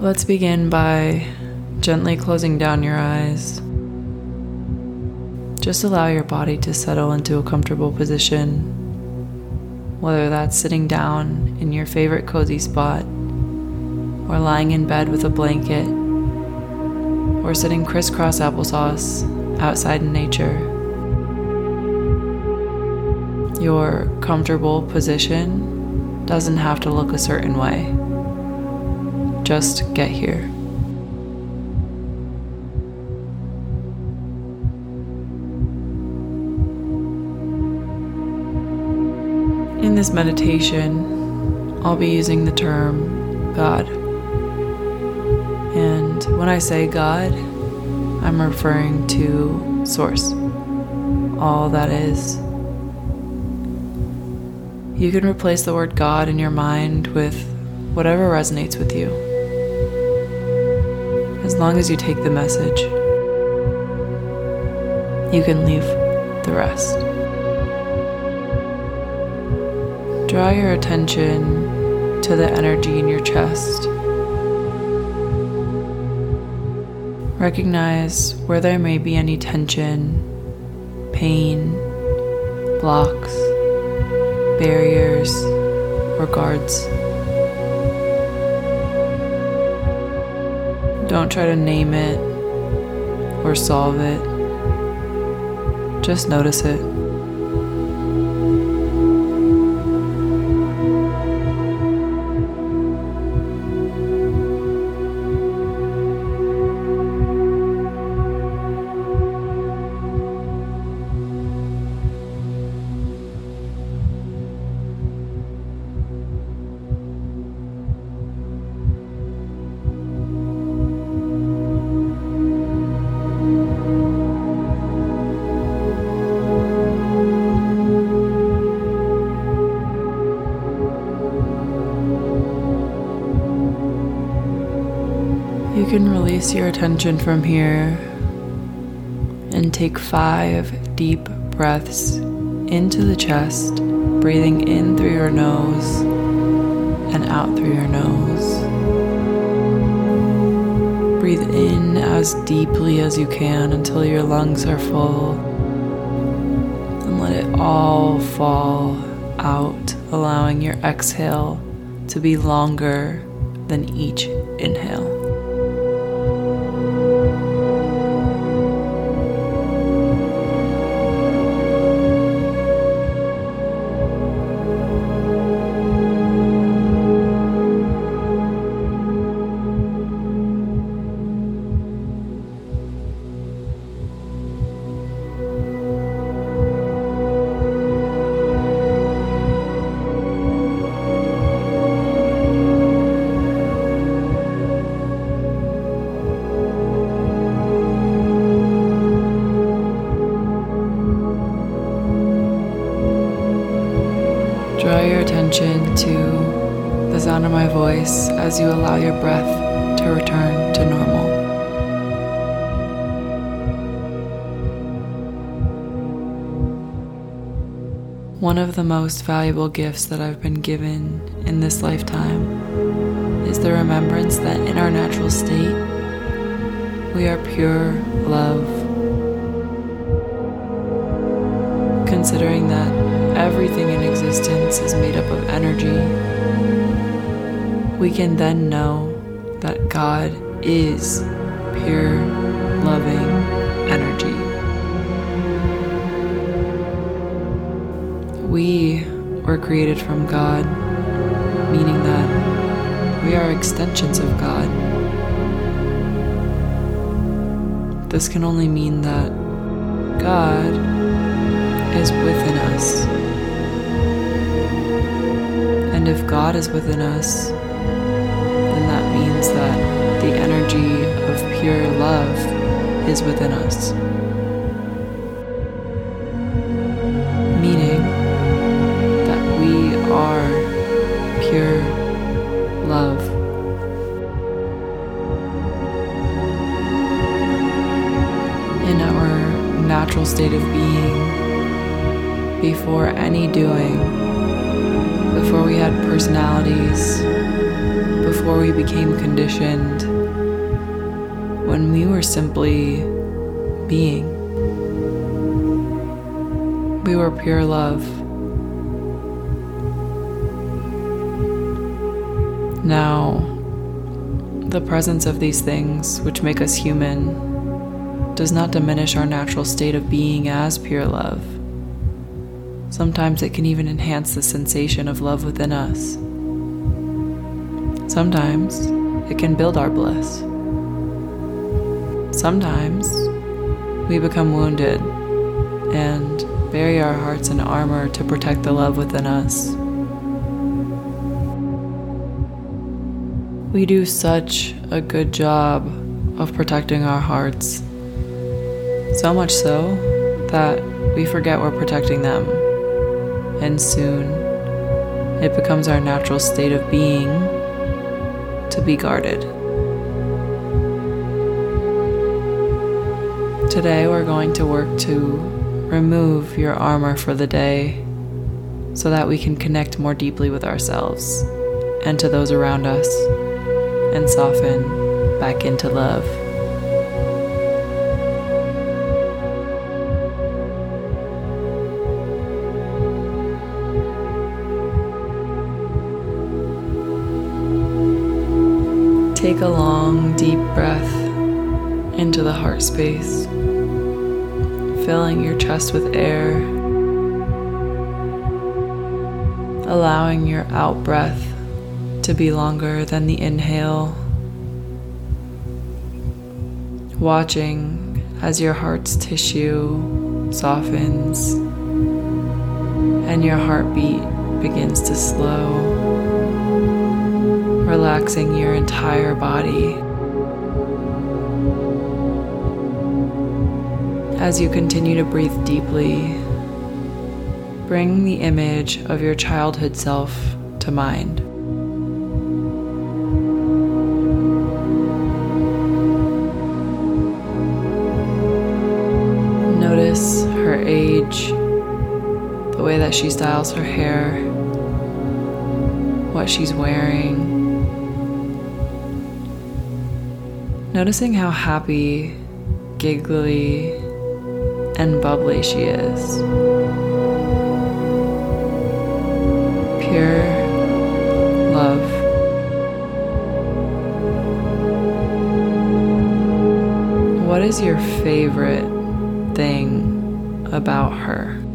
Let's begin by gently closing down your eyes. Just allow your body to settle into a comfortable position, whether that's sitting down in your favorite cozy spot, or lying in bed with a blanket, or sitting crisscross applesauce outside in nature. Your comfortable position doesn't have to look a certain way. Just get here. In this meditation, I'll be using the term God. And when I say God, I'm referring to Source, all that is. You can replace the word God in your mind with whatever resonates with you long as you take the message. You can leave the rest. Draw your attention to the energy in your chest. Recognize where there may be any tension, pain, blocks, barriers, or guards. Don't try to name it or solve it. Just notice it. Release your attention from here and take five deep breaths into the chest, breathing in through your nose and out through your nose. Breathe in as deeply as you can until your lungs are full, and let it all fall out, allowing your exhale to be longer than each inhale. Sound of my voice as you allow your breath to return to normal. One of the most valuable gifts that I've been given in this lifetime is the remembrance that in our natural state, we are pure love. Considering that everything in existence is made up of energy, we can then know that God is pure, loving energy. We were created from God, meaning that we are extensions of God. This can only mean that God is within us. And if God is within us, means that the energy of pure love is within us. Meaning that we are pure love. In our natural state of being, before any doing, before we had personalities, before we became conditioned, when we were simply being. We were pure love. Now, the presence of these things, which make us human, does not diminish our natural state of being as pure love. Sometimes it can even enhance the sensation of love within us. Sometimes it can build our bliss. Sometimes we become wounded and bury our hearts in armor to protect the love within us. We do such a good job of protecting our hearts. So much so that we forget we're protecting them and soon it becomes our natural state of being to be guarded. Today, we're going to work to remove your armor for the day so that we can connect more deeply with ourselves and to those around us and soften back into love. Take a long, deep breath into the heart space, filling your chest with air, allowing your out breath to be longer than the inhale, watching as your heart's tissue softens and your heartbeat begins to slow relaxing your entire body. As you continue to breathe deeply, bring the image of your childhood self to mind. Notice her age, the way that she styles her hair, what she's wearing. Noticing how happy, giggly, and bubbly she is. Pure love. What is your favorite thing about her?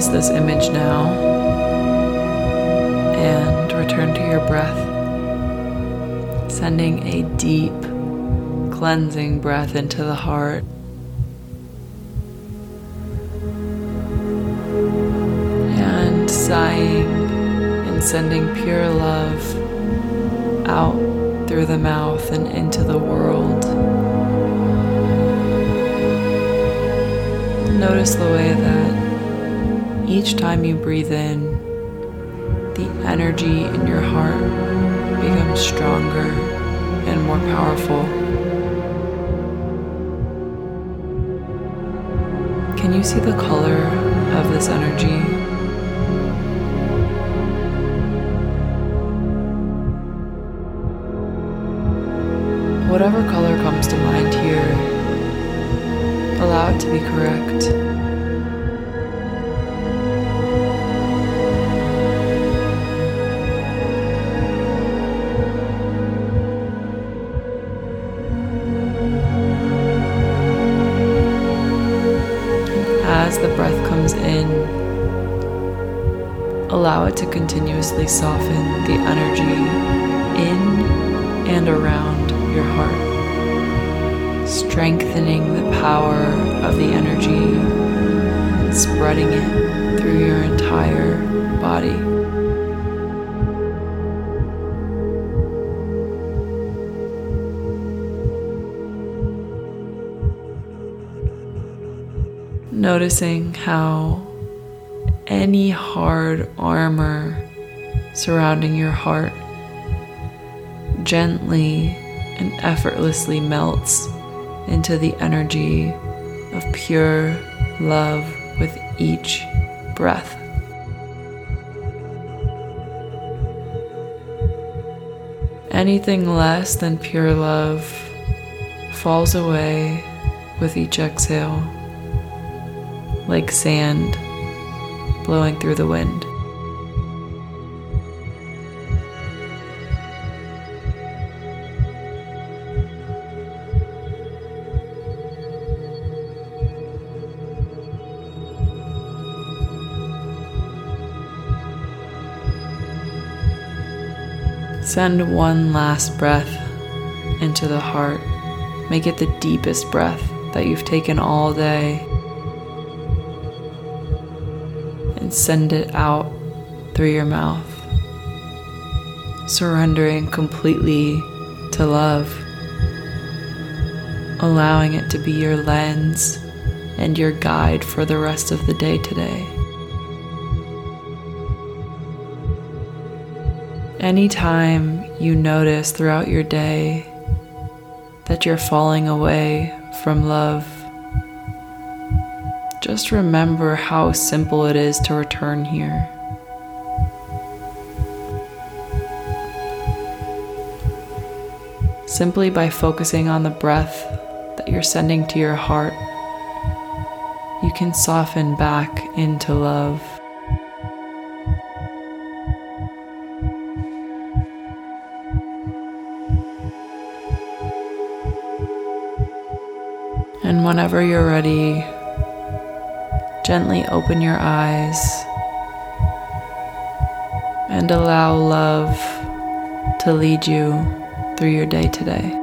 Release this image now and return to your breath, sending a deep, cleansing breath into the heart. And sighing and sending pure love out through the mouth and into the world. Notice the way that each time you breathe in, the energy in your heart becomes stronger and more powerful. Can you see the color of this energy? Breath in, allow it to continuously soften the energy in and around your heart, strengthening the power of the energy and spreading it through your entire body. Noticing how any hard armor surrounding your heart gently and effortlessly melts into the energy of pure love with each breath. Anything less than pure love falls away with each exhale, like sand blowing through the wind. Send one last breath into the heart. Make it the deepest breath that you've taken all day. Send it out through your mouth. Surrendering completely to love. Allowing it to be your lens and your guide for the rest of the day today. Anytime you notice throughout your day that you're falling away from love, just remember how simple it is to return here. Simply by focusing on the breath that you're sending to your heart, you can soften back into love. And whenever you're ready, gently open your eyes and allow love to lead you through your day today.